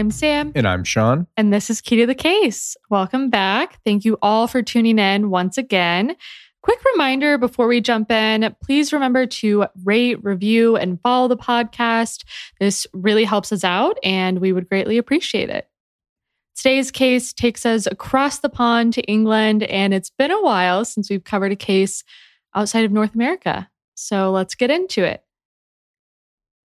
I'm Sam. And I'm Sean. And this is Key to the Case. Welcome back. Thank you all for tuning in once again. Quick reminder before we jump in please remember to rate, review, and follow the podcast. This really helps us out, and we would greatly appreciate it. Today's case takes us across the pond to England, and it's been a while since we've covered a case outside of North America. So let's get into it.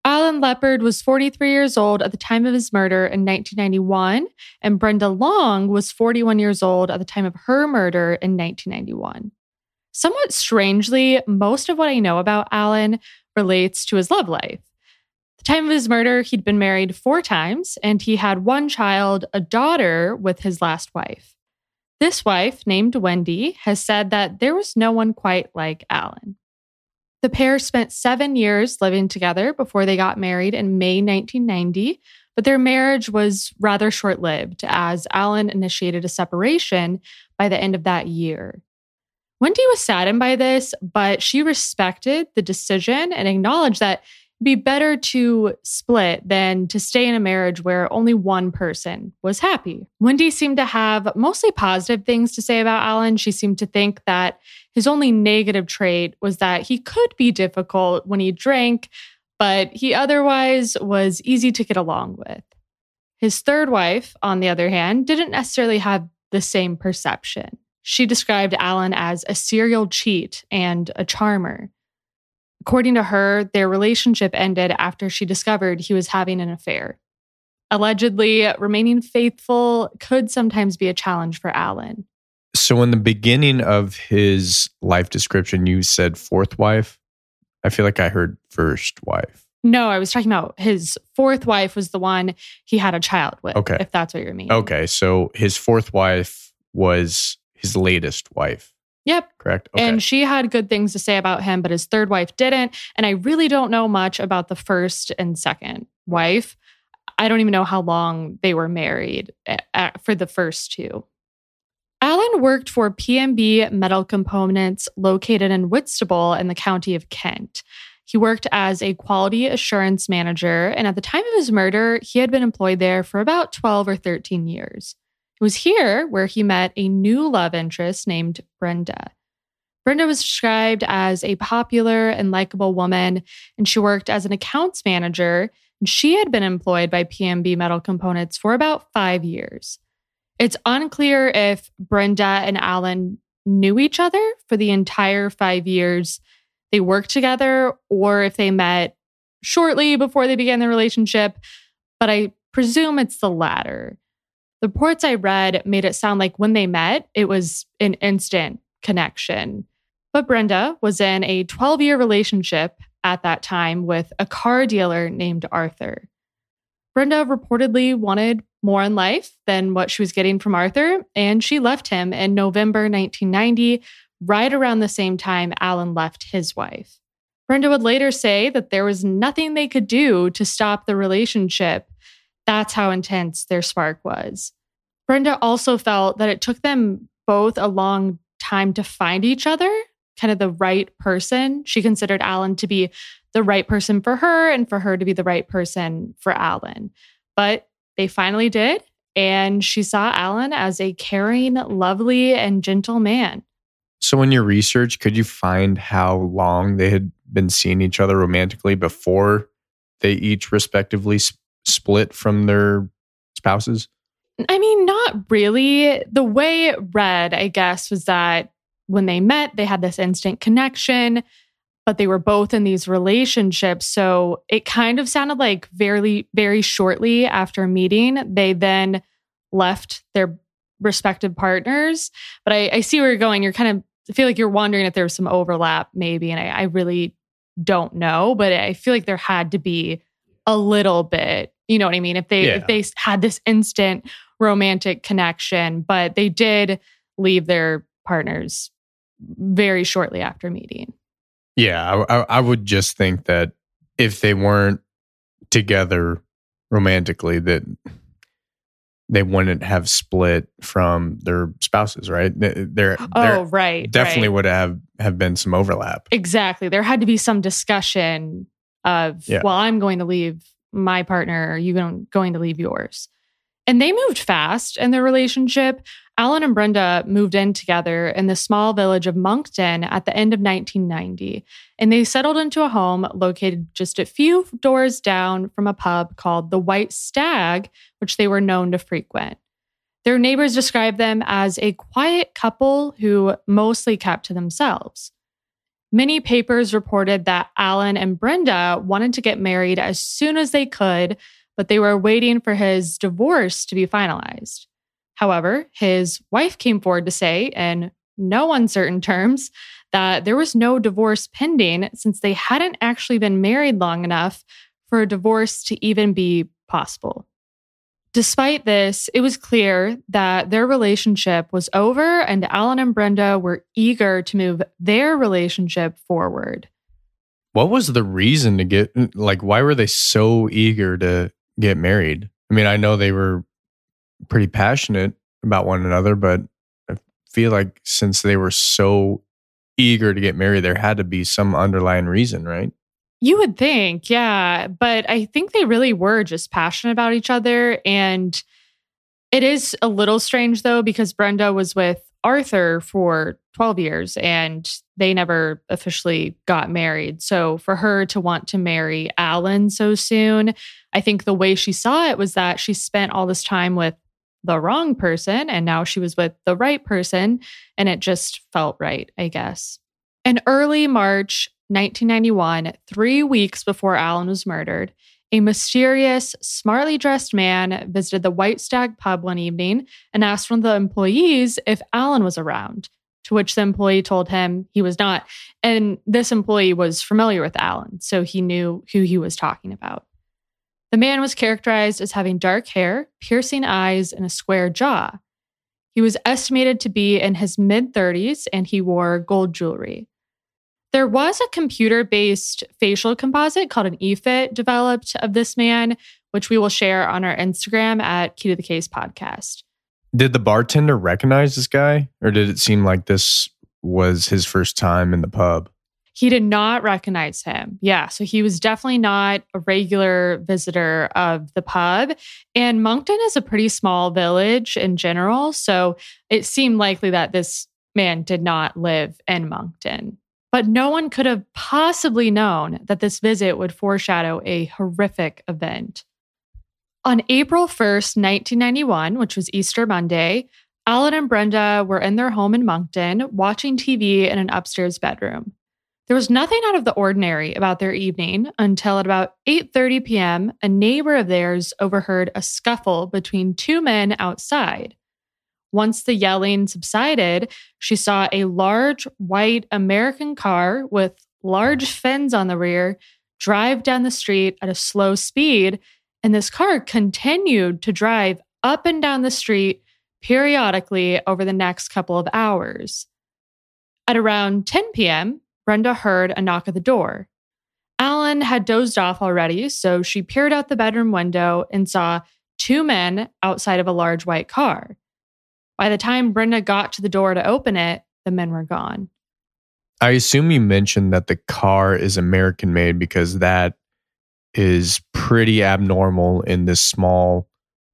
Alan Leppard was 43 years old at the time of his murder in 1991, and Brenda Long was 41 years old at the time of her murder in 1991. Somewhat strangely, most of what I know about Alan relates to his love life. the time of his murder, he'd been married four times, and he had one child, a daughter, with his last wife. This wife, named Wendy, has said that there was no one quite like Alan. The pair spent seven years living together before they got married in May 1990, but their marriage was rather short lived as Alan initiated a separation by the end of that year. Wendy was saddened by this, but she respected the decision and acknowledged that it'd be better to split than to stay in a marriage where only one person was happy. Wendy seemed to have mostly positive things to say about Alan. She seemed to think that his only negative trait was that he could be difficult when he drank, but he otherwise was easy to get along with. His third wife, on the other hand, didn't necessarily have the same perception. She described Alan as a serial cheat and a charmer. According to her, their relationship ended after she discovered he was having an affair. Allegedly, remaining faithful could sometimes be a challenge for Alan. So, in the beginning of his life description, you said fourth wife. I feel like I heard first wife. No, I was talking about his fourth wife was the one he had a child with. Okay. If that's what you're meaning. Okay. So, his fourth wife was his latest wife. Yep. Correct. Okay. And she had good things to say about him, but his third wife didn't. And I really don't know much about the first and second wife. I don't even know how long they were married eh, at, for the first two. Alan worked for PMB Metal Components located in Whitstable in the county of Kent. He worked as a quality assurance manager, and at the time of his murder, he had been employed there for about 12 or 13 years. It was here where he met a new love interest named Brenda. Brenda was described as a popular and likable woman, and she worked as an accounts manager. And she had been employed by PMB Metal Components for about five years. It's unclear if Brenda and Alan knew each other for the entire five years they worked together or if they met shortly before they began the relationship, but I presume it's the latter. The reports I read made it sound like when they met, it was an instant connection. But Brenda was in a 12 year relationship at that time with a car dealer named Arthur. Brenda reportedly wanted more in life than what she was getting from Arthur, and she left him in November 1990, right around the same time Alan left his wife. Brenda would later say that there was nothing they could do to stop the relationship. That's how intense their spark was. Brenda also felt that it took them both a long time to find each other, kind of the right person. She considered Alan to be the right person for her and for her to be the right person for Alan. But they finally did. And she saw Alan as a caring, lovely, and gentle man. So, in your research, could you find how long they had been seeing each other romantically before they each respectively split from their spouses? I mean, not really. The way it read, I guess, was that when they met, they had this instant connection but they were both in these relationships. So it kind of sounded like very, very shortly after meeting, they then left their respective partners. But I, I see where you're going. You're kind of I feel like you're wondering if there was some overlap, maybe. And I, I really don't know, but I feel like there had to be a little bit. You know what I mean? If they yeah. if they had this instant romantic connection, but they did leave their partners very shortly after meeting. Yeah, I, I would just think that if they weren't together romantically, that they wouldn't have split from their spouses, right? There, oh, right, definitely right. would have have been some overlap. Exactly, there had to be some discussion of, yeah. well, I'm going to leave my partner? Are you going to leave yours? And they moved fast in their relationship. Alan and Brenda moved in together in the small village of Monkton at the end of 1990, and they settled into a home located just a few doors down from a pub called the White Stag, which they were known to frequent. Their neighbors described them as a quiet couple who mostly kept to themselves. Many papers reported that Alan and Brenda wanted to get married as soon as they could, but they were waiting for his divorce to be finalized. However, his wife came forward to say, in no uncertain terms, that there was no divorce pending since they hadn't actually been married long enough for a divorce to even be possible. Despite this, it was clear that their relationship was over, and Alan and Brenda were eager to move their relationship forward. What was the reason to get, like, why were they so eager to get married? I mean, I know they were pretty passionate about one another, but I feel like since they were so eager to get married, there had to be some underlying reason, right? You would think, yeah. But I think they really were just passionate about each other. And it is a little strange, though, because Brenda was with Arthur for 12 years and they never officially got married. So for her to want to marry Alan so soon, I think the way she saw it was that she spent all this time with the wrong person and now she was with the right person. And it just felt right, I guess. In early March, 1991, three weeks before Alan was murdered, a mysterious, smartly dressed man visited the White Stag pub one evening and asked one of the employees if Alan was around, to which the employee told him he was not. And this employee was familiar with Alan, so he knew who he was talking about. The man was characterized as having dark hair, piercing eyes, and a square jaw. He was estimated to be in his mid 30s and he wore gold jewelry. There was a computer based facial composite called an eFit developed of this man, which we will share on our Instagram at Key to the Case podcast. Did the bartender recognize this guy, or did it seem like this was his first time in the pub? He did not recognize him. Yeah. So he was definitely not a regular visitor of the pub. And Monkton is a pretty small village in general. So it seemed likely that this man did not live in Monkton. But no one could have possibly known that this visit would foreshadow a horrific event. On April 1st, 1991, which was Easter Monday, Alan and Brenda were in their home in Monkton watching TV in an upstairs bedroom. There was nothing out of the ordinary about their evening until at about 8:30 p.m. a neighbor of theirs overheard a scuffle between two men outside. Once the yelling subsided, she saw a large white American car with large fins on the rear drive down the street at a slow speed. And this car continued to drive up and down the street periodically over the next couple of hours. At around 10 p.m., Brenda heard a knock at the door. Alan had dozed off already, so she peered out the bedroom window and saw two men outside of a large white car. By the time Brenda got to the door to open it, the men were gone. I assume you mentioned that the car is American made because that is pretty abnormal in this small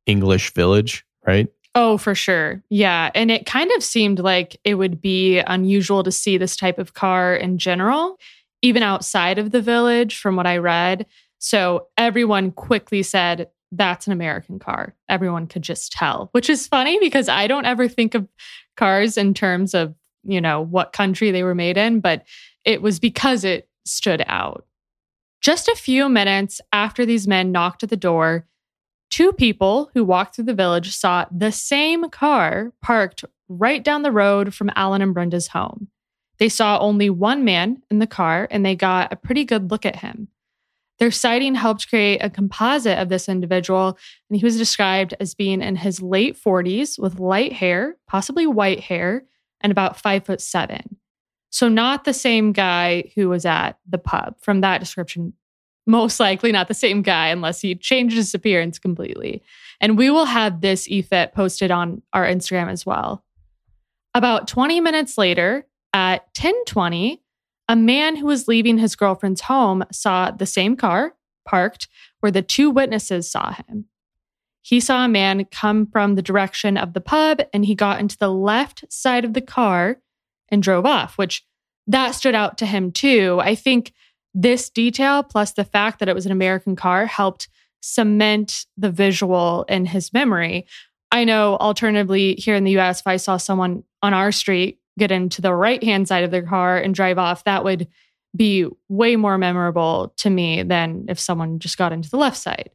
English village, right? Oh, for sure. Yeah. And it kind of seemed like it would be unusual to see this type of car in general, even outside of the village, from what I read. So everyone quickly said, that's an American car. Everyone could just tell, which is funny because I don't ever think of cars in terms of, you know, what country they were made in, but it was because it stood out. Just a few minutes after these men knocked at the door, two people who walked through the village saw the same car parked right down the road from Alan and Brenda's home. They saw only one man in the car and they got a pretty good look at him. Their sighting helped create a composite of this individual, and he was described as being in his late 40s with light hair, possibly white hair, and about five foot seven. So, not the same guy who was at the pub from that description. Most likely not the same guy unless he changed his appearance completely. And we will have this EFIT posted on our Instagram as well. About 20 minutes later, at 1020, a man who was leaving his girlfriend's home saw the same car parked where the two witnesses saw him. He saw a man come from the direction of the pub and he got into the left side of the car and drove off, which that stood out to him too. I think this detail, plus the fact that it was an American car, helped cement the visual in his memory. I know, alternatively, here in the US, if I saw someone on our street get into the right hand side of their car and drive off, that would be way more memorable to me than if someone just got into the left side.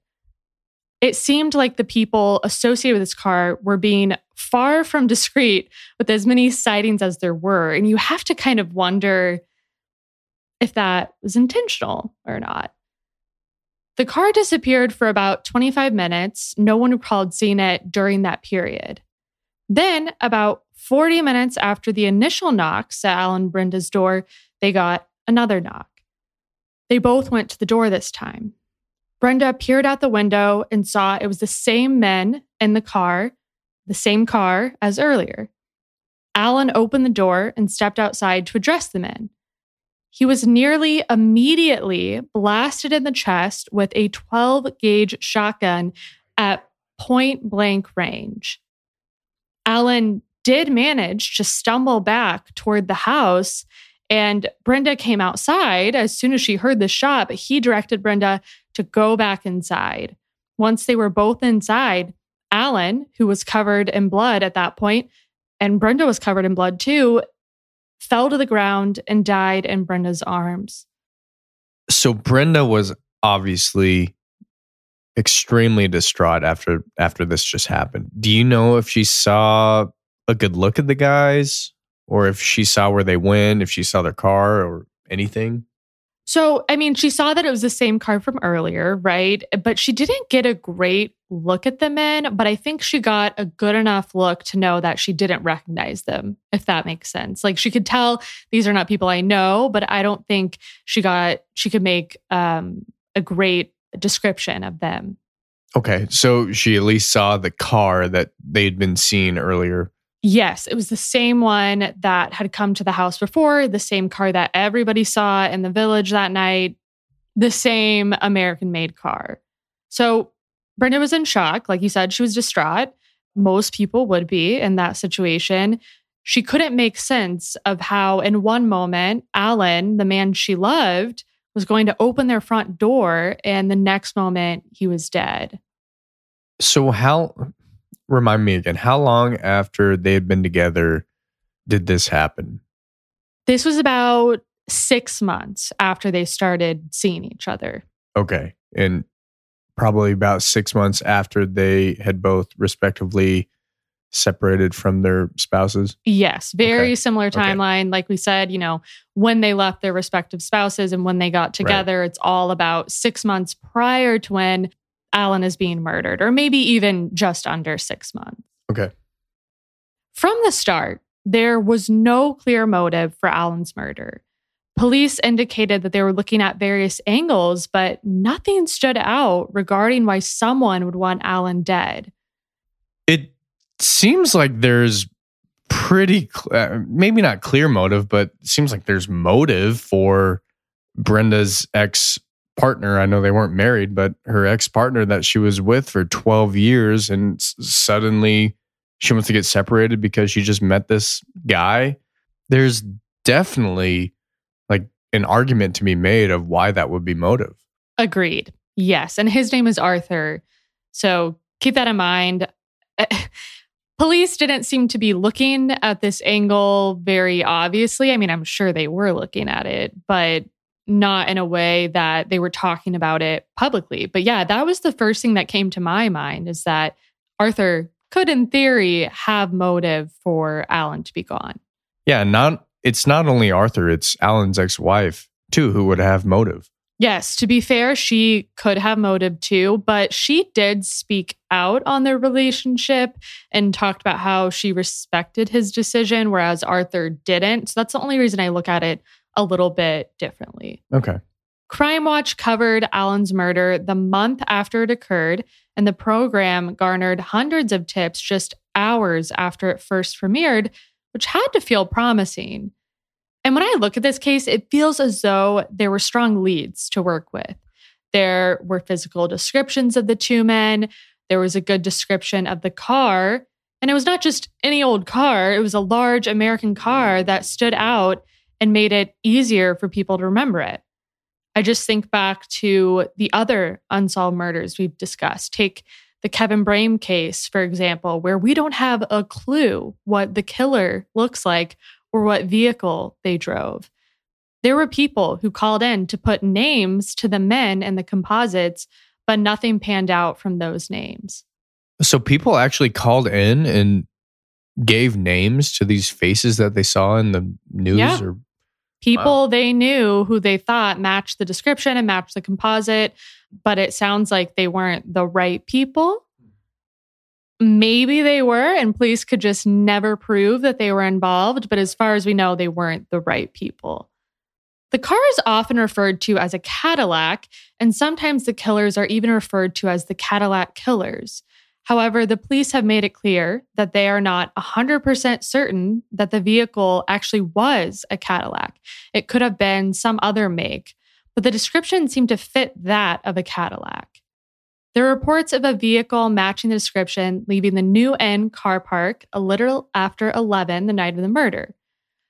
It seemed like the people associated with this car were being far from discreet with as many sightings as there were. And you have to kind of wonder if that was intentional or not. The car disappeared for about 25 minutes. No one recalled seeing it during that period. Then, about 40 minutes after the initial knocks at Alan Brenda's door, they got another knock. They both went to the door this time. Brenda peered out the window and saw it was the same men in the car, the same car as earlier. Alan opened the door and stepped outside to address the men. He was nearly immediately blasted in the chest with a 12 gauge shotgun at point blank range. Alan did manage to stumble back toward the house, and Brenda came outside as soon as she heard the shot, but he directed Brenda to go back inside. Once they were both inside, Alan, who was covered in blood at that point, and Brenda was covered in blood too, fell to the ground and died in Brenda's arms. So Brenda was obviously extremely distraught after after this just happened. Do you know if she saw a good look at the guys or if she saw where they went, if she saw their car or anything? So, I mean, she saw that it was the same car from earlier, right? But she didn't get a great look at the men, but I think she got a good enough look to know that she didn't recognize them, if that makes sense. Like she could tell these are not people I know, but I don't think she got, she could make um, a great description of them. Okay. So she at least saw the car that they'd been seeing earlier. Yes, it was the same one that had come to the house before, the same car that everybody saw in the village that night, the same American made car. So Brenda was in shock. Like you said, she was distraught. Most people would be in that situation. She couldn't make sense of how, in one moment, Alan, the man she loved, was going to open their front door, and the next moment, he was dead. So, how remind me again, how long after they had been together did this happen? This was about six months after they started seeing each other. Okay. And probably about six months after they had both respectively separated from their spouses? Yes, very okay. similar timeline. Okay. Like we said, you know, when they left their respective spouses and when they got together, right. it's all about six months prior to when Alan is being murdered, or maybe even just under six months. Okay. From the start, there was no clear motive for Alan's murder. Police indicated that they were looking at various angles, but nothing stood out regarding why someone would want Alan dead. It seems like there's pretty, uh, maybe not clear motive, but seems like there's motive for Brenda's ex partner. I know they weren't married, but her ex partner that she was with for 12 years and suddenly she wants to get separated because she just met this guy. There's definitely like an argument to be made of why that would be motive. Agreed. Yes. And his name is Arthur. So keep that in mind. Police didn't seem to be looking at this angle very obviously. I mean, I'm sure they were looking at it, but not in a way that they were talking about it publicly. But yeah, that was the first thing that came to my mind is that Arthur could, in theory, have motive for Alan to be gone. Yeah, not it's not only Arthur, it's Alan's ex-wife too, who would have motive. Yes, to be fair, she could have motive too, but she did speak out on their relationship and talked about how she respected his decision, whereas Arthur didn't. So that's the only reason I look at it a little bit differently. Okay. Crimewatch covered Alan's murder the month after it occurred, and the program garnered hundreds of tips just hours after it first premiered, which had to feel promising. And when I look at this case, it feels as though there were strong leads to work with. There were physical descriptions of the two men. There was a good description of the car. And it was not just any old car, it was a large American car that stood out and made it easier for people to remember it. I just think back to the other unsolved murders we've discussed. Take the Kevin Brame case, for example, where we don't have a clue what the killer looks like or what vehicle they drove. There were people who called in to put names to the men and the composites, but nothing panned out from those names. So people actually called in and gave names to these faces that they saw in the news Yeah. or People Wow. they knew who they thought matched the description and matched the composite, but it sounds like they weren't the right people. Maybe they were, and police could just never prove that they were involved. But as far as we know, they weren't the right people. The car is often referred to as a Cadillac, and sometimes the killers are even referred to as the Cadillac killers. However, the police have made it clear that they are not 100% certain that the vehicle actually was a Cadillac. It could have been some other make, but the description seemed to fit that of a Cadillac. There are reports of a vehicle matching the description leaving the New Inn car park a little after 11 the night of the murder.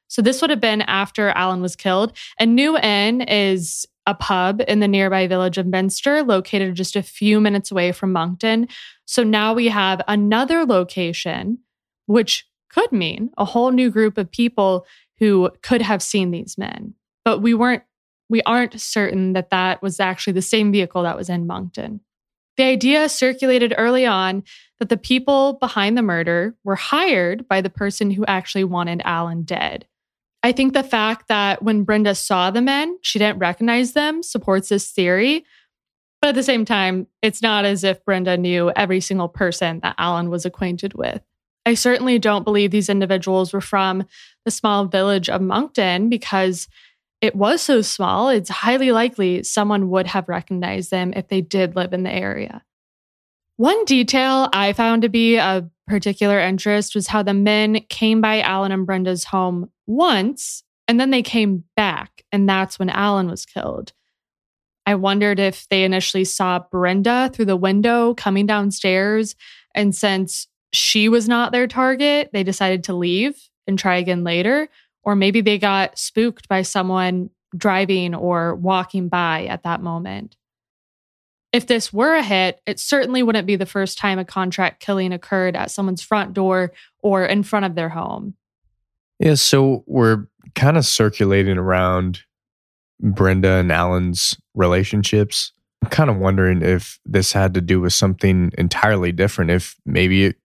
So this would have been after Alan was killed. And New Inn is a pub in the nearby village of Minster, located just a few minutes away from Monkton. So now we have another location, which could mean a whole new group of people who could have seen these men. But we weren't we aren't certain that that was actually the same vehicle that was in Monkton. The idea circulated early on that the people behind the murder were hired by the person who actually wanted Alan dead. I think the fact that when Brenda saw the men, she didn't recognize them supports this theory. But at the same time, it's not as if Brenda knew every single person that Alan was acquainted with. I certainly don't believe these individuals were from the small village of Monkton because it was so small, it's highly likely someone would have recognized them if they did live in the area. One detail I found to be of particular interest was how the men came by Alan and Brenda's home once and then they came back, and that's when Alan was killed. I wondered if they initially saw Brenda through the window coming downstairs, and since she was not their target, they decided to leave and try again later. Or maybe they got spooked by someone driving or walking by at that moment. If this were a hit, it certainly wouldn't be the first time a contract killing occurred at someone's front door or in front of their home. Yeah, so we're kind of circulating around Brenda and Alan's relationships. I'm kind of wondering if this had to do with something entirely different, if maybe it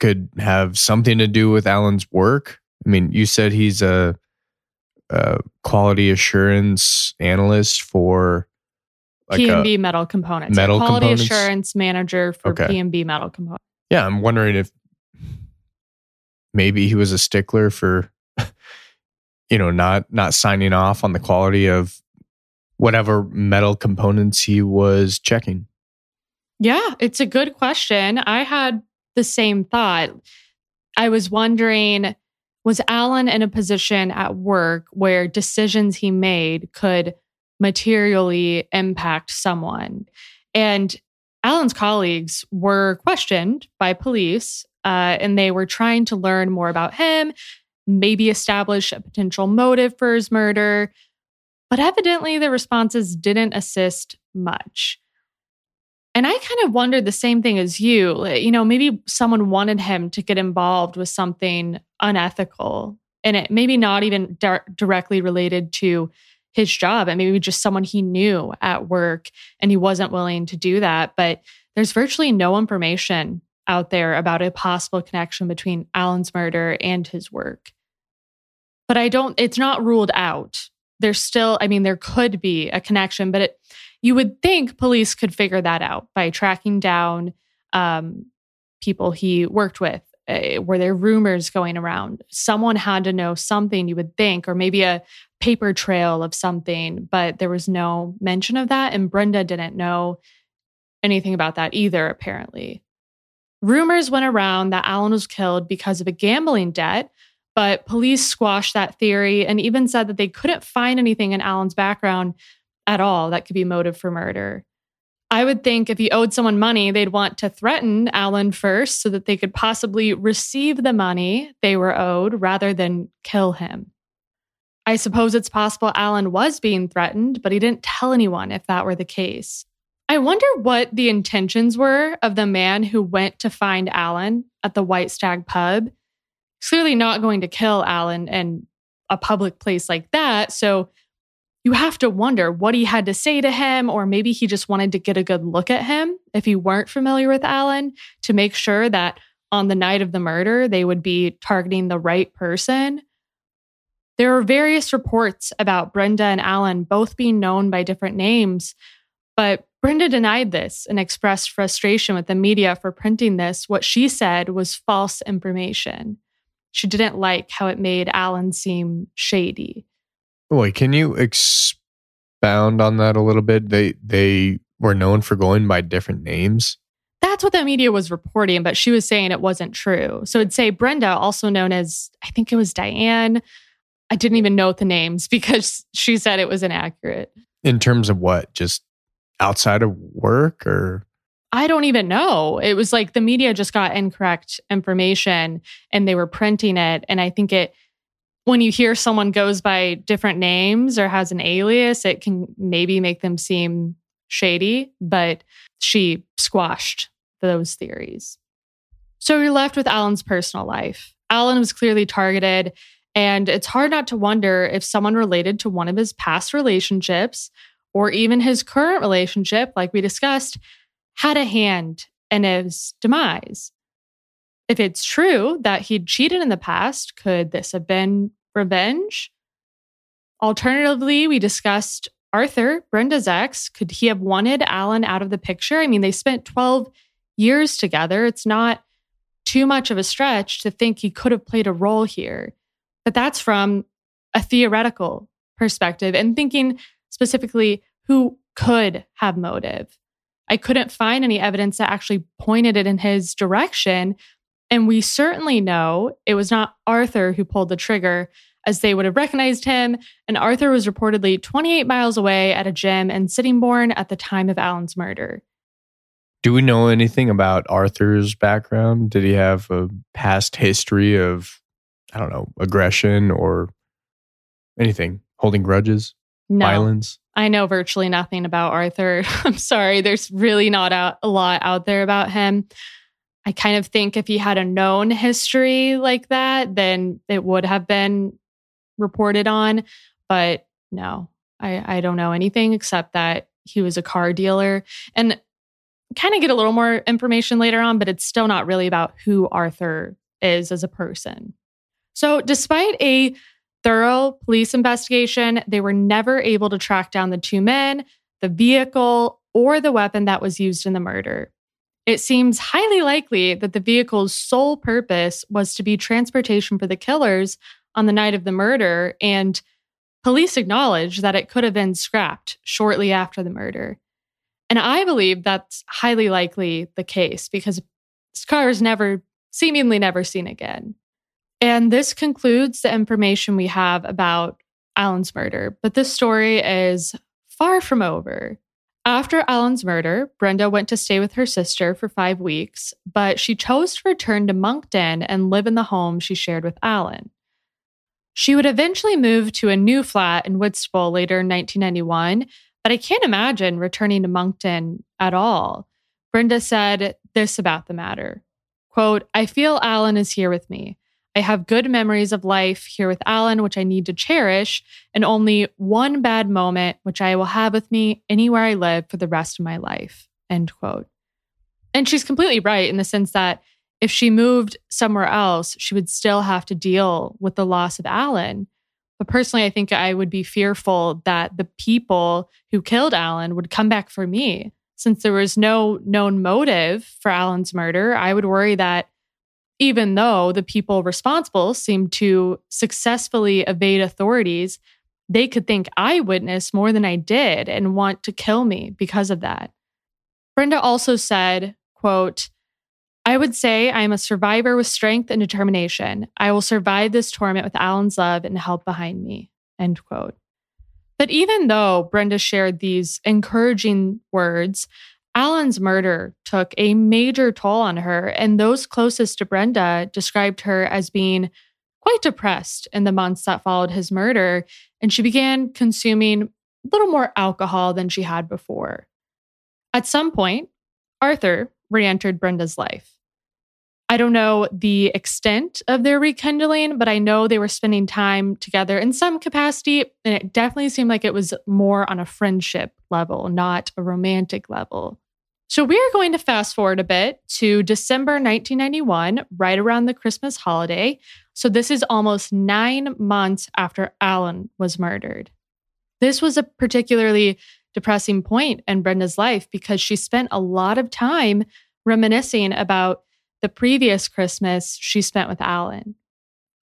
could have something to do with Alan's work. I mean, you said he's a, a quality assurance analyst for like a, metal components. metal quality components? assurance manager for Okay. P&B metal components. yeah, I'm wondering if maybe he was a stickler for you know not not signing off on the quality of whatever metal components he was checking. Yeah, it's a good question. I had the same thought. I was wondering was Alan in a position at work where decisions he made could materially impact someone? And Alan's colleagues were questioned by police, uh, and they were trying to learn more about him, maybe establish a potential motive for his murder. But evidently, the responses didn't assist much. And I kind of wondered the same thing as you. You know, maybe someone wanted him to get involved with something unethical and it maybe not even di- directly related to his job and maybe just someone he knew at work and he wasn't willing to do that. But there's virtually no information out there about a possible connection between Alan's murder and his work. But I don't, it's not ruled out. There's still, I mean, there could be a connection, but it, you would think police could figure that out by tracking down um, people he worked with. Uh, were there rumors going around? Someone had to know something, you would think, or maybe a paper trail of something, but there was no mention of that. And Brenda didn't know anything about that either, apparently. Rumors went around that Alan was killed because of a gambling debt, but police squashed that theory and even said that they couldn't find anything in Alan's background at all that could be motive for murder. I would think if he owed someone money, they'd want to threaten Alan first so that they could possibly receive the money they were owed rather than kill him. I suppose it's possible Alan was being threatened, but he didn't tell anyone if that were the case. I wonder what the intentions were of the man who went to find Alan at the White Stag pub. Clearly not going to kill Alan in a public place like that. So you have to wonder what he had to say to him, or maybe he just wanted to get a good look at him if you weren't familiar with Alan to make sure that on the night of the murder, they would be targeting the right person. There are various reports about Brenda and Alan both being known by different names, but Brenda denied this and expressed frustration with the media for printing this. What she said was false information. She didn't like how it made Alan seem shady. Wait, can you expound on that a little bit? They they were known for going by different names. That's what the media was reporting, but she was saying it wasn't true. So it'd say Brenda, also known as I think it was Diane. I didn't even note the names because she said it was inaccurate. In terms of what? Just outside of work or I don't even know. It was like the media just got incorrect information and they were printing it and I think it when you hear someone goes by different names or has an alias, it can maybe make them seem shady, but she squashed those theories. So you're left with Alan's personal life. Alan was clearly targeted, and it's hard not to wonder if someone related to one of his past relationships or even his current relationship, like we discussed, had a hand in his demise. If it's true that he'd cheated in the past, could this have been revenge? Alternatively, we discussed Arthur, Brenda's ex. Could he have wanted Alan out of the picture? I mean, they spent 12 years together. It's not too much of a stretch to think he could have played a role here. But that's from a theoretical perspective and thinking specifically who could have motive. I couldn't find any evidence that actually pointed it in his direction. And we certainly know it was not Arthur who pulled the trigger, as they would have recognized him. And Arthur was reportedly 28 miles away at a gym in Sittingbourne at the time of Alan's murder. Do we know anything about Arthur's background? Did he have a past history of, I don't know, aggression or anything, holding grudges, no. violence? I know virtually nothing about Arthur. I'm sorry, there's really not a, a lot out there about him. I kind of think if he had a known history like that, then it would have been reported on. But no, I, I don't know anything except that he was a car dealer. And kind of get a little more information later on, but it's still not really about who Arthur is as a person. So, despite a thorough police investigation, they were never able to track down the two men, the vehicle, or the weapon that was used in the murder. It seems highly likely that the vehicle's sole purpose was to be transportation for the killers on the night of the murder, and police acknowledge that it could have been scrapped shortly after the murder. And I believe that's highly likely the case because this car is never, seemingly never seen again. And this concludes the information we have about Alan's murder. But this story is far from over. After Alan's murder, Brenda went to stay with her sister for five weeks, but she chose to return to Monkton and live in the home she shared with Alan. She would eventually move to a new flat in Whitstable later in 1991, but I can't imagine returning to Monkton at all. Brenda said this about the matter quote, I feel Alan is here with me. I have good memories of life here with Alan, which I need to cherish, and only one bad moment, which I will have with me anywhere I live for the rest of my life. End quote. And she's completely right in the sense that if she moved somewhere else, she would still have to deal with the loss of Alan. But personally, I think I would be fearful that the people who killed Alan would come back for me. Since there was no known motive for Alan's murder, I would worry that even though the people responsible seemed to successfully evade authorities, they could think I witnessed more than I did and want to kill me because of that. Brenda also said, quote, I would say I am a survivor with strength and determination. I will survive this torment with Alan's love and help behind me. End quote. But even though Brenda shared these encouraging words, Alan's murder took a major toll on her, and those closest to Brenda described her as being quite depressed in the months that followed his murder, and she began consuming a little more alcohol than she had before. At some point, Arthur re entered Brenda's life. I don't know the extent of their rekindling, but I know they were spending time together in some capacity. And it definitely seemed like it was more on a friendship level, not a romantic level. So we are going to fast forward a bit to December 1991, right around the Christmas holiday. So this is almost nine months after Alan was murdered. This was a particularly depressing point in Brenda's life because she spent a lot of time reminiscing about the previous Christmas she spent with Alan.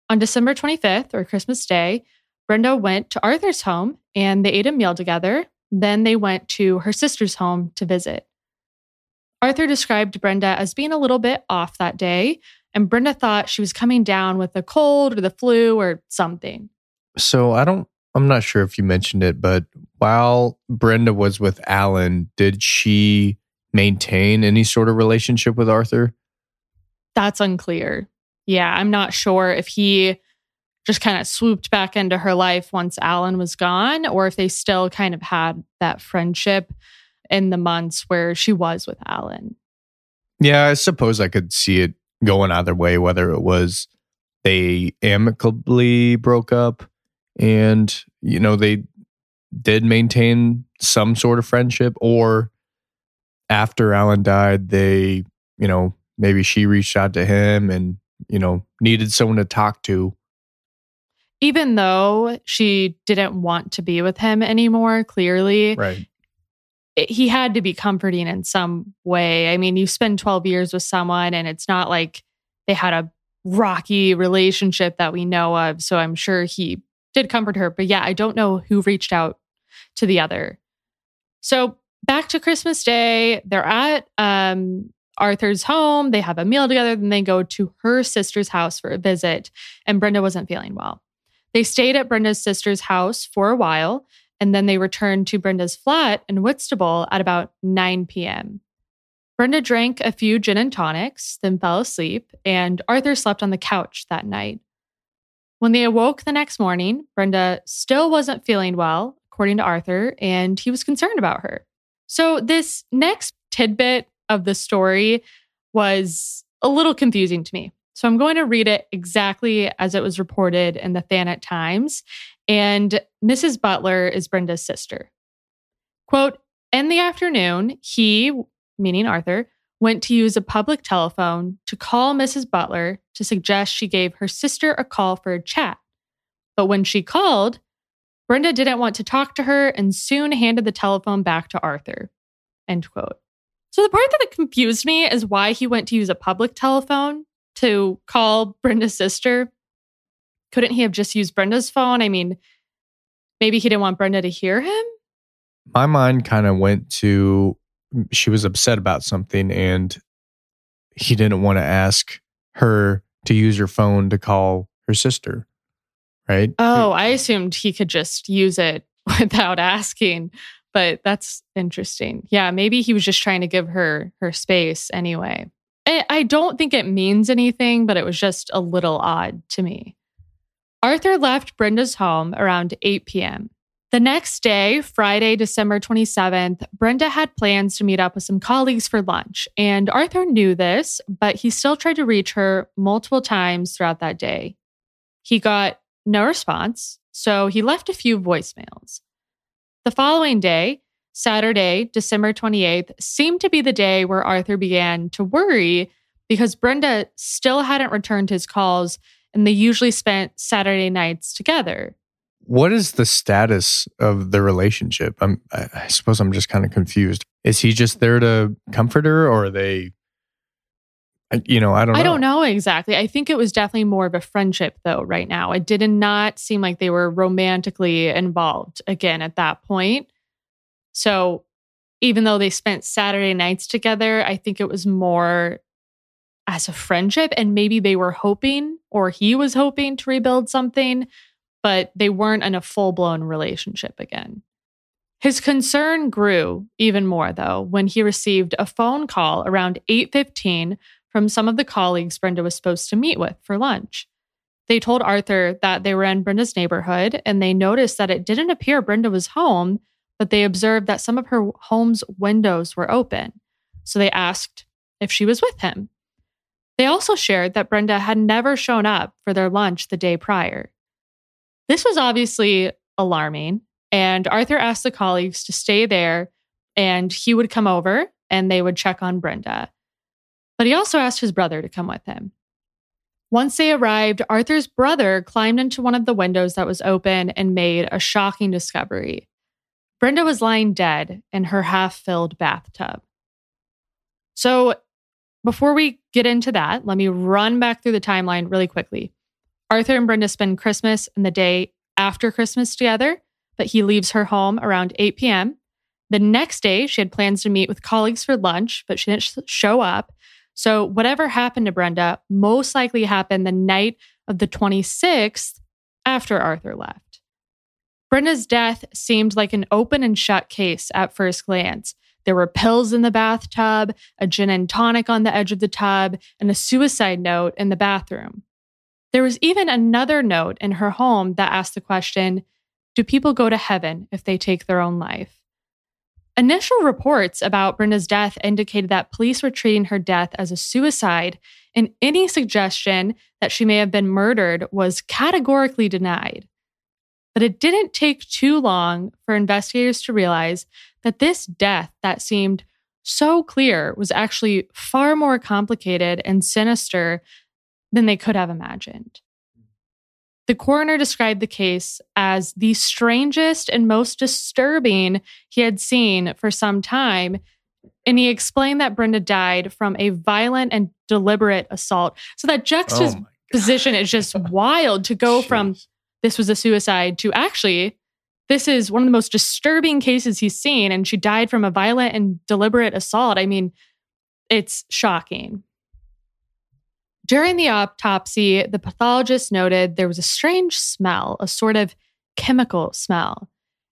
On December 25th, or Christmas Day, Brenda went to Arthur's home and they ate a meal together. Then they went to her sister's home to visit. Arthur described Brenda as being a little bit off that day, and Brenda thought she was coming down with a cold or the flu or something. So I don't, I'm not sure if you mentioned it, but while Brenda was with Alan, did she maintain any sort of relationship with Arthur? That's unclear. Yeah, I'm not sure if he just kind of swooped back into her life once Alan was gone, or if they still kind of had that friendship in the months where she was with Alan. Yeah, I suppose I could see it going either way, whether it was they amicably broke up and, you know, they did maintain some sort of friendship, or after Alan died, they, you know, maybe she reached out to him and, you know, needed someone to talk to. Even though she didn't want to be with him anymore, clearly, right. It, he had to be comforting in some way. I mean, you spend 12 years with someone and it's not like they had a rocky relationship that we know of. So I'm sure he did comfort her. But yeah, I don't know who reached out to the other. So back to Christmas Day, they're at um, Arthur's home. They have a meal together. Then they go to her sister's house for a visit. And Brenda wasn't feeling well. They stayed at Brenda's sister's house for a while. And then they returned to Brenda's flat in Whitstable at about 9 p.m. Brenda drank a few gin and tonics, then fell asleep, and Arthur slept on the couch that night. When they awoke the next morning, Brenda still wasn't feeling well, according to Arthur, and he was concerned about her. So, this next tidbit of the story was a little confusing to me. So I'm going to read it exactly as it was reported in the Thanet Times. And Mrs. Butler is Brenda's sister. Quote In the afternoon, he, meaning Arthur, went to use a public telephone to call Mrs. Butler to suggest she gave her sister a call for a chat. But when she called, Brenda didn't want to talk to her and soon handed the telephone back to Arthur. End quote. So the part that confused me is why he went to use a public telephone to call Brenda's sister. Couldn't he have just used Brenda's phone? I mean, maybe he didn't want Brenda to hear him. My mind kind of went to she was upset about something and he didn't want to ask her to use her phone to call her sister. Right? Oh, I assumed he could just use it without asking but that's interesting. Yeah, maybe he was just trying to give her her space anyway. I don't think it means anything, but it was just a little odd to me. Arthur left Brenda's home around 8 p.m. The next day, Friday, December 27th, Brenda had plans to meet up with some colleagues for lunch, and Arthur knew this, but he still tried to reach her multiple times throughout that day. He got no response, so he left a few voicemails. The following day, Saturday, December 28th, seemed to be the day where Arthur began to worry because Brenda still hadn't returned his calls and they usually spent Saturday nights together. What is the status of the relationship? I'm, I suppose I'm just kind of confused. Is he just there to comfort her or are they you know, I don't know. I don't know exactly. I think it was definitely more of a friendship though right now. It did not seem like they were romantically involved again at that point. So even though they spent Saturday nights together, I think it was more as a friendship and maybe they were hoping or he was hoping to rebuild something, but they weren't in a full blown relationship again. His concern grew even more though when he received a phone call around 8:15 from some of the colleagues Brenda was supposed to meet with for lunch. They told Arthur that they were in Brenda's neighborhood and they noticed that it didn't appear Brenda was home, but they observed that some of her home's windows were open. So they asked if she was with him. They also shared that Brenda had never shown up for their lunch the day prior. This was obviously alarming, and Arthur asked the colleagues to stay there and he would come over and they would check on Brenda. But he also asked his brother to come with him. Once they arrived, Arthur's brother climbed into one of the windows that was open and made a shocking discovery. Brenda was lying dead in her half filled bathtub. So, before we get into that, let me run back through the timeline really quickly. Arthur and Brenda spend Christmas and the day after Christmas together, but he leaves her home around 8 p.m. The next day, she had plans to meet with colleagues for lunch, but she didn't show up. So, whatever happened to Brenda most likely happened the night of the 26th after Arthur left. Brenda's death seemed like an open and shut case at first glance. There were pills in the bathtub, a gin and tonic on the edge of the tub, and a suicide note in the bathroom. There was even another note in her home that asked the question Do people go to heaven if they take their own life? Initial reports about Brenda's death indicated that police were treating her death as a suicide, and any suggestion that she may have been murdered was categorically denied. But it didn't take too long for investigators to realize that this death that seemed so clear was actually far more complicated and sinister than they could have imagined. The coroner described the case as the strangest and most disturbing he had seen for some time. And he explained that Brenda died from a violent and deliberate assault. So that oh juxtaposition oh is just wild to go Jeez. from this was a suicide to actually this is one of the most disturbing cases he's seen and she died from a violent and deliberate assault. I mean, it's shocking. During the autopsy, the pathologist noted there was a strange smell, a sort of chemical smell.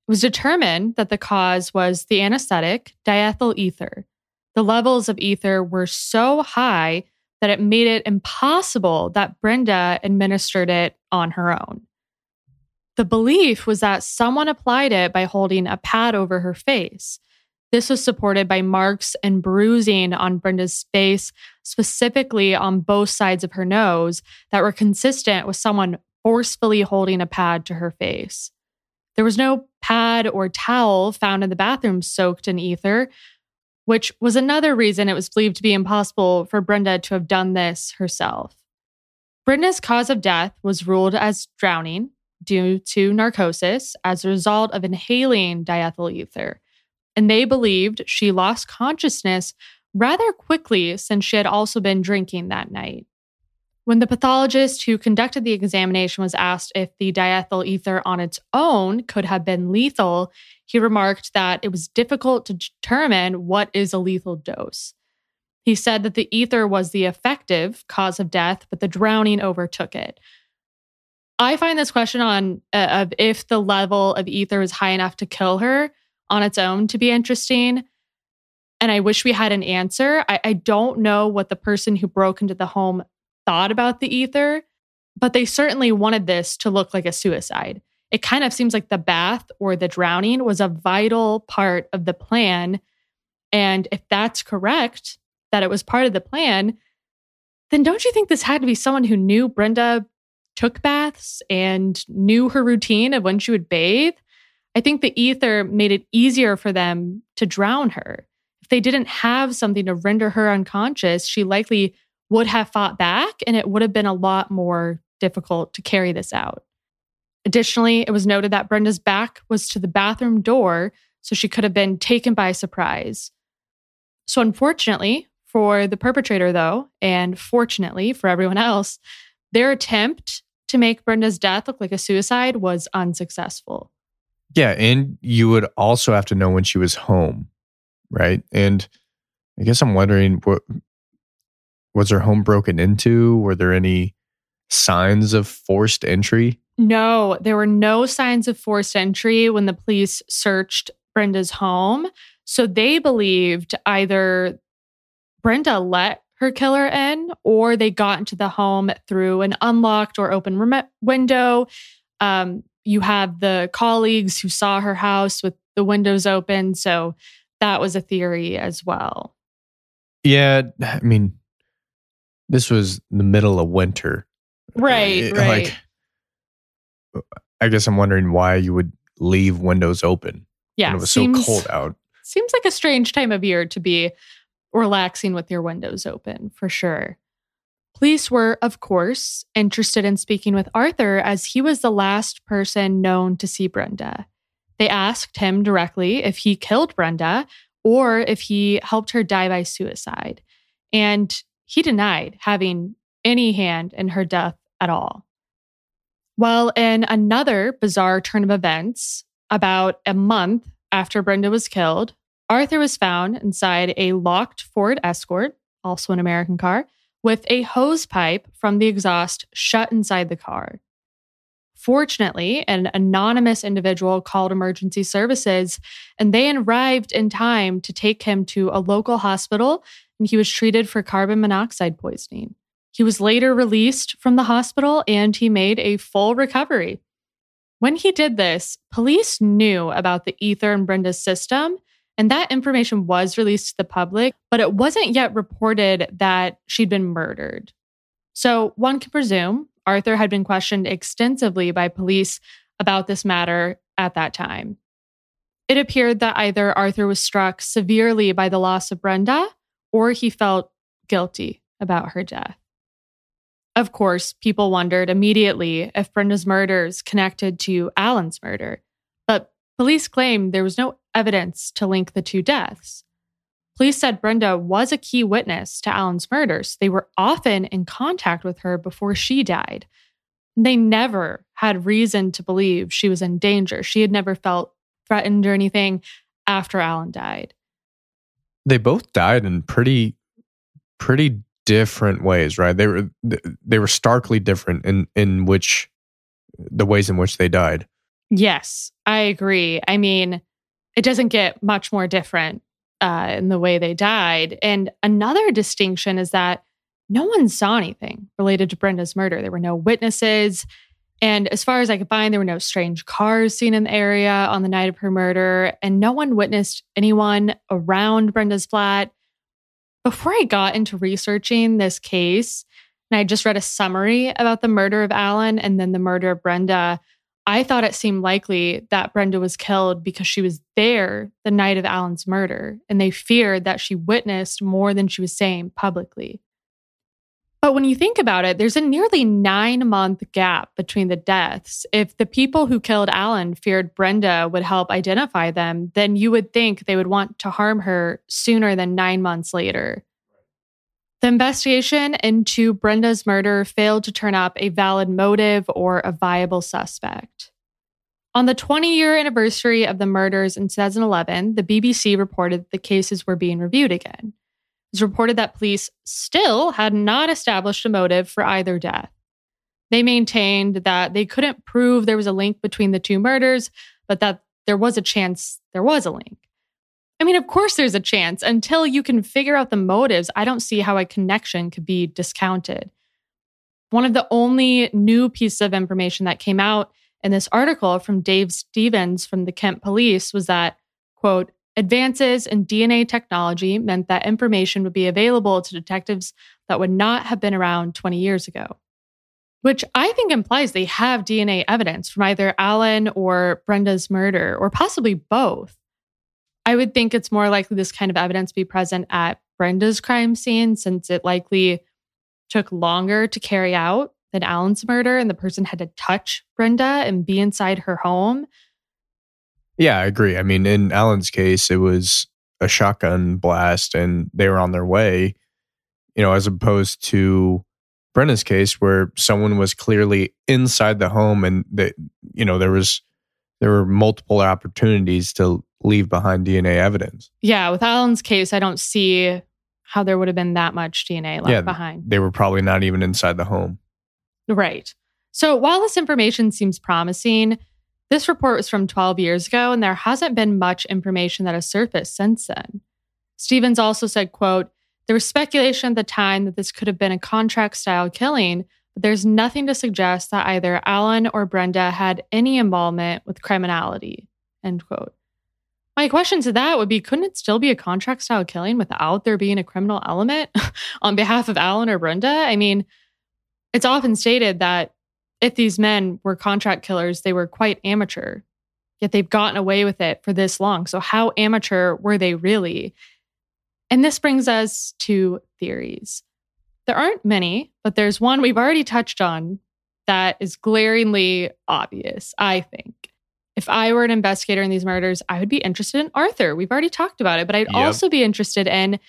It was determined that the cause was the anesthetic diethyl ether. The levels of ether were so high that it made it impossible that Brenda administered it on her own. The belief was that someone applied it by holding a pad over her face. This was supported by marks and bruising on Brenda's face, specifically on both sides of her nose, that were consistent with someone forcefully holding a pad to her face. There was no pad or towel found in the bathroom soaked in ether, which was another reason it was believed to be impossible for Brenda to have done this herself. Brenda's cause of death was ruled as drowning due to narcosis as a result of inhaling diethyl ether and they believed she lost consciousness rather quickly since she had also been drinking that night. When the pathologist who conducted the examination was asked if the diethyl ether on its own could have been lethal, he remarked that it was difficult to determine what is a lethal dose. He said that the ether was the effective cause of death, but the drowning overtook it. I find this question on uh, of if the level of ether was high enough to kill her on its own to be interesting. And I wish we had an answer. I, I don't know what the person who broke into the home thought about the ether, but they certainly wanted this to look like a suicide. It kind of seems like the bath or the drowning was a vital part of the plan. And if that's correct, that it was part of the plan, then don't you think this had to be someone who knew Brenda took baths and knew her routine of when she would bathe? I think the ether made it easier for them to drown her. If they didn't have something to render her unconscious, she likely would have fought back and it would have been a lot more difficult to carry this out. Additionally, it was noted that Brenda's back was to the bathroom door, so she could have been taken by surprise. So, unfortunately for the perpetrator, though, and fortunately for everyone else, their attempt to make Brenda's death look like a suicide was unsuccessful. Yeah, and you would also have to know when she was home, right? And I guess I'm wondering what was her home broken into? Were there any signs of forced entry No, there were no signs of forced entry when the police searched Brenda's home. So they believed either Brenda let her killer in or they got into the home through an unlocked or open rem- window. Um, you have the colleagues who saw her house with the windows open. So that was a theory as well. Yeah. I mean, this was the middle of winter. Right. It- right. Like, I guess I'm wondering why you would leave windows open yeah. it was seems, so cold out. Seems like a strange time of year to be relaxing with your windows open, for sure. Police were, of course, interested in speaking with Arthur as he was the last person known to see Brenda. They asked him directly if he killed Brenda or if he helped her die by suicide. And he denied having any hand in her death at all. Well, in another bizarre turn of events, about a month after Brenda was killed, Arthur was found inside a locked Ford Escort, also an American car, with a hose pipe from the exhaust shut inside the car. Fortunately, an anonymous individual called emergency services and they arrived in time to take him to a local hospital and he was treated for carbon monoxide poisoning. He was later released from the hospital and he made a full recovery. When he did this, police knew about the ether in Brenda's system, and that information was released to the public, but it wasn't yet reported that she'd been murdered. So one can presume Arthur had been questioned extensively by police about this matter at that time. It appeared that either Arthur was struck severely by the loss of Brenda or he felt guilty about her death. Of course, people wondered immediately if Brenda's murders connected to Alan's murder, but police claimed there was no evidence to link the two deaths. Police said Brenda was a key witness to Alan's murders. They were often in contact with her before she died. They never had reason to believe she was in danger. She had never felt threatened or anything after Alan died. They both died in pretty, pretty different ways, right? They were they were starkly different in in which the ways in which they died. Yes, I agree. I mean, it doesn't get much more different uh, in the way they died. And another distinction is that no one saw anything related to Brenda's murder. There were no witnesses. And as far as I could find, there were no strange cars seen in the area on the night of her murder, and no one witnessed anyone around Brenda's flat. Before I got into researching this case, and I just read a summary about the murder of Alan and then the murder of Brenda, I thought it seemed likely that Brenda was killed because she was there the night of Alan's murder, and they feared that she witnessed more than she was saying publicly. But when you think about it, there's a nearly nine month gap between the deaths. If the people who killed Alan feared Brenda would help identify them, then you would think they would want to harm her sooner than nine months later. The investigation into Brenda's murder failed to turn up a valid motive or a viable suspect. On the 20 year anniversary of the murders in 2011, the BBC reported the cases were being reviewed again. It was reported that police still had not established a motive for either death. They maintained that they couldn't prove there was a link between the two murders, but that there was a chance there was a link. I mean, of course, there's a chance. Until you can figure out the motives, I don't see how a connection could be discounted. One of the only new pieces of information that came out in this article from Dave Stevens from the Kent Police was that, quote, advances in DNA technology meant that information would be available to detectives that would not have been around 20 years ago. Which I think implies they have DNA evidence from either Alan or Brenda's murder, or possibly both. I would think it's more likely this kind of evidence be present at Brenda's crime scene since it likely took longer to carry out than Alan's murder and the person had to touch Brenda and be inside her home. Yeah, I agree. I mean, in Alan's case, it was a shotgun blast and they were on their way, you know, as opposed to Brenda's case where someone was clearly inside the home and that, you know, there was, there were multiple opportunities to leave behind DNA evidence. Yeah, with Alan's case, I don't see how there would have been that much DNA left Yeah, behind. They were probably not even inside the home. Right. So while this information seems promising, this report was from 12 years ago, and there hasn't been much information that has surfaced since then. Stevens also said, quote, there was speculation at the time that this could have been a contract style killing, but there's nothing to suggest that either Alan or Brenda had any involvement with criminality, end quote. My question to that would be couldn't it still be a contract style killing without there being a criminal element on behalf of Alan or Brenda? I mean, it's often stated that if these men were contract killers, they were quite amateur, yet they've gotten away with it for this long. So, how amateur were they really? And this brings us to theories. There aren't many, but there's one we've already touched on that is glaringly obvious, I think. If I were an investigator in these murders, I would be interested in Arthur. We've already talked about it, but I'd yep. also be interested in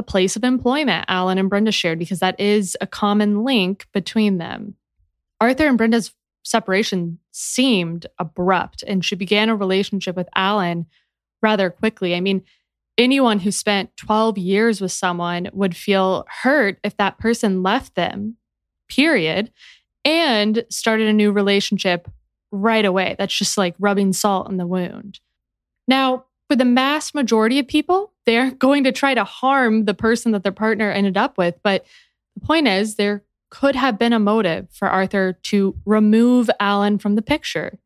the place of employment Alan and Brenda shared because that is a common link between them. Arthur and Brenda's separation seemed abrupt, and she began a relationship with Alan rather quickly. I mean, anyone who spent 12 years with someone would feel hurt if that person left them, period, and started a new relationship right away. That's just like rubbing salt in the wound. Now, for the mass majority of people, they're going to try to harm the person that their partner ended up with. But the point is, there could have been a motive for Arthur to remove Alan from the picture.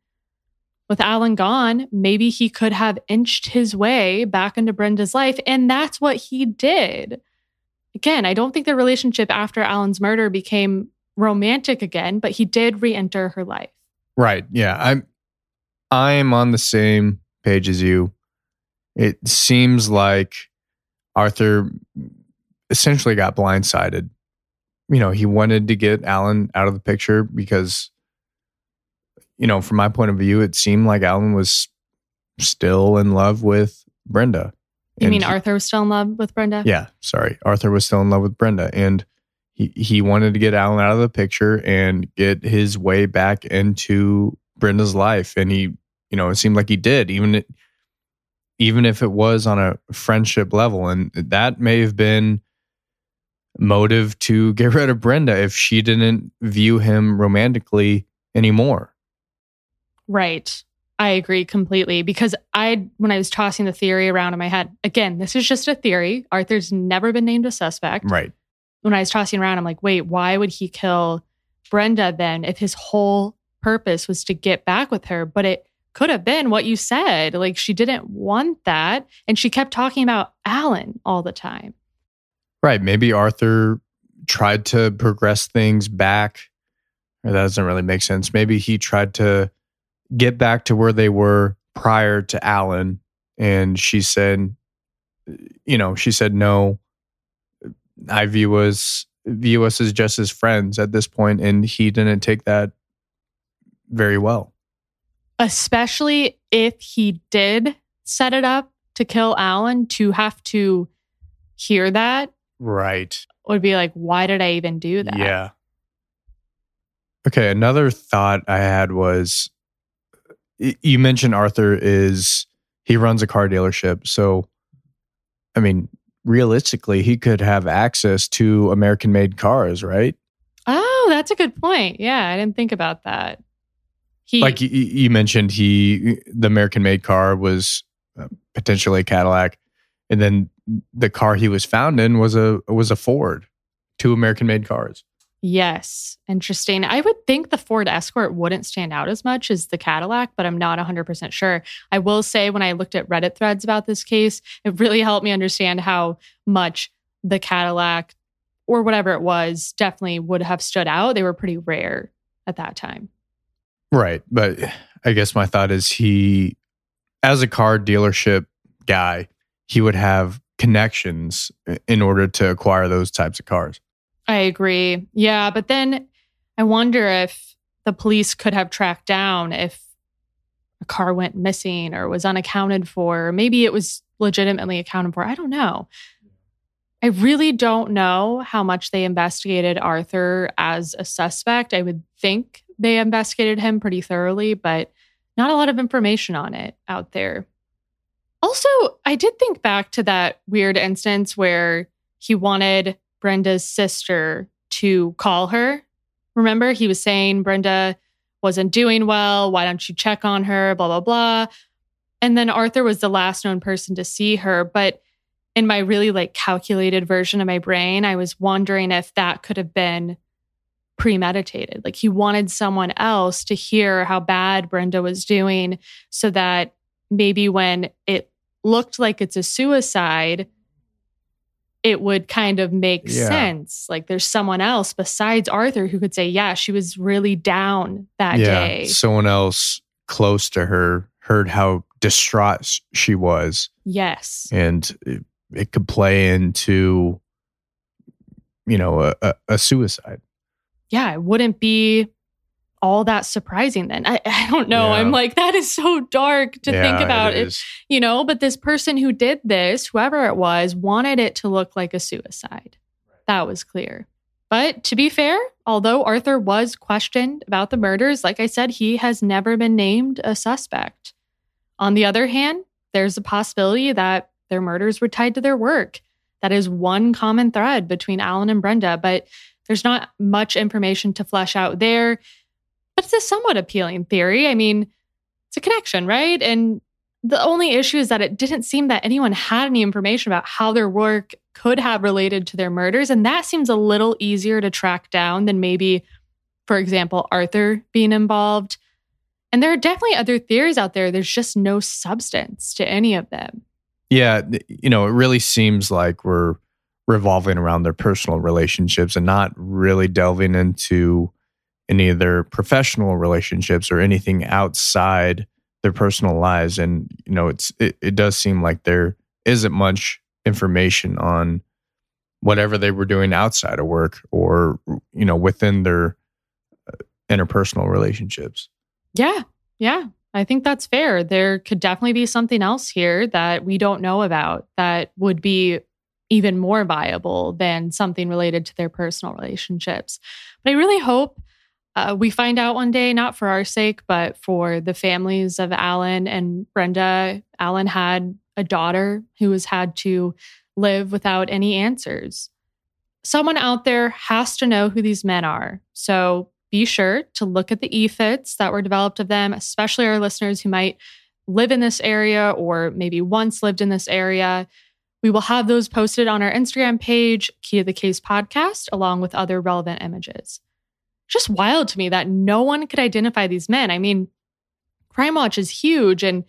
With Alan gone, maybe he could have inched his way back into Brenda's life, and that's what he did. Again, I don't think the relationship after Alan's murder became romantic again, but he did re-enter her life. Right. Yeah. I'm I'm on the same page as you. It seems like Arthur essentially got blindsided you know, he wanted to get Alan out of the picture because, you know, from my point of view, it seemed like Alan was still in love with Brenda. You and mean he, Arthur was still in love with Brenda? Yeah, sorry. Arthur was still in love with Brenda. And he, he wanted to get Alan out of the picture and get his way back into Brenda's life. And he, you know, it seemed like he did, even even if it was on a friendship level. And that may have been motive to get rid of Brenda if she didn't view him romantically anymore. Right. I agree completely because I, when I was tossing the theory around in my head, again, this is just a theory. Arthur's never been named a suspect. Right. When I was tossing around, I'm like, wait, why would he kill Brenda then if his whole purpose was to get back with her? But it could have been what you said. Like she didn't want that. And she kept talking about Alan all the time. Right. Maybe Arthur tried to progress things back. That doesn't really make sense. Maybe he tried to get back to where they were prior to Alan. And she said, you know, she said, no, I view us, view us as just as friends at this point, And he didn't take that very well. Especially if he did set it up to kill Alan to have to hear that Right. Would be like, why did I even do that? Yeah. Okay. Another thought I had was you mentioned Arthur is he runs a car dealership. So, I mean, realistically, he could have access to American made cars, right? Oh, that's a good point. Yeah, I didn't think about that. He, like you, you mentioned, he the American made car was uh, potentially a Cadillac, and then the car he was found in was a was a Ford, two American made cars. Yes, interesting. I would think the Ford Escort wouldn't stand out as much as the Cadillac, but I'm not 100% sure. I will say when I looked at Reddit threads about this case, it really helped me understand how much the Cadillac or whatever it was definitely would have stood out. They were pretty rare at that time. Right, but I guess my thought is he as a car dealership guy, he would have connections uh, in order to acquire those types of cars. I agree. Yeah. But then I wonder if the police could have tracked down if a car went missing or was unaccounted for. Or maybe it was legitimately accounted for. I don't know. I really don't know how much they investigated Arthur as a suspect. I would think they investigated him pretty thoroughly, but not a lot of information on it out there. Also, I did think back to that weird instance where he wanted Brenda's sister to call her Remember, he was saying Brenda wasn't doing well. Why don't you check on her? Blah, blah, blah. And then Arthur was the last known person to see her. But in my really like calculated version of my brain, I was wondering if that could have been premeditated. Like he wanted someone else to hear how bad Brenda was doing so that maybe when it looked like it's a suicide, it would kind of make Yeah. sense. Like there's someone else besides Arthur who could say, yeah, she was really down that day. Someone else close to her heard how distraught she was, Yes. and it, it could play into, you know, a, a, a suicide. Yeah, it wouldn't be all that surprising then. I, I don't know. Yeah. I'm like, that is so dark to think Yeah, about it, is. you know, but this person who did this, whoever it was, wanted it to look like a suicide. That was clear. But to be fair, although Arthur was questioned about the murders, like I said, he has never been named a suspect. On the other hand, there's a possibility that their murders were tied to their work. That is one common thread between Alan and Brenda, but there's not much information to flesh out there. But it's a somewhat appealing theory. I mean, it's a connection, right? And the only issue is that it didn't seem that anyone had any information about how their work could have related to their murders. And that seems a little easier to track down than maybe, for example, Arthur being involved. And there are definitely other theories out there. There's just no substance to any of them. Yeah, you know, it really seems like we're revolving around their personal relationships and not really delving into any of their professional relationships or anything outside their personal lives. And you know, it's it, it does seem like there isn't much information on whatever they were doing outside of work or you know within their uh, interpersonal relationships. Yeah. Yeah. I think that's fair. There could definitely be something else here that we don't know about that would be even more viable than something related to their personal relationships. But I really hope uh, we find out one day, not for our sake, but for the families of Alan and Brenda. Alan had a daughter who has had to live without any answers. Someone out there has to know who these men are. So be sure to look at the EFITs that were developed of them, especially our listeners who might live in this area or maybe once lived in this area. We will have those posted on our Instagram page, Key to the Case podcast, along with other relevant images. Just wild to me that no one could identify these men. I mean, Crimewatch is huge and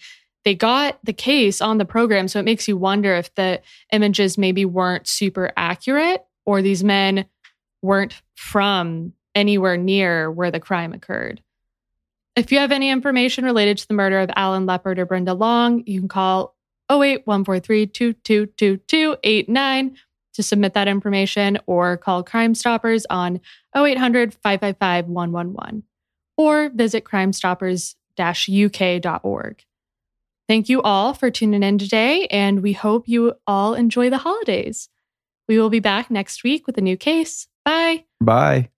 they got the case on the program. So it makes you wonder if the images maybe weren't super accurate or these men weren't from anywhere near where the crime occurred. If you have any information related to the murder of Alan Leppard or Brenda Long, you can call 08143 222289 to submit that information or call Crime Stoppers on 0800 555 111 or visit crimestoppers-uk.org. Thank you all for tuning in today, and we hope you all enjoy the holidays. We will be back next week with a new case. Bye. Bye.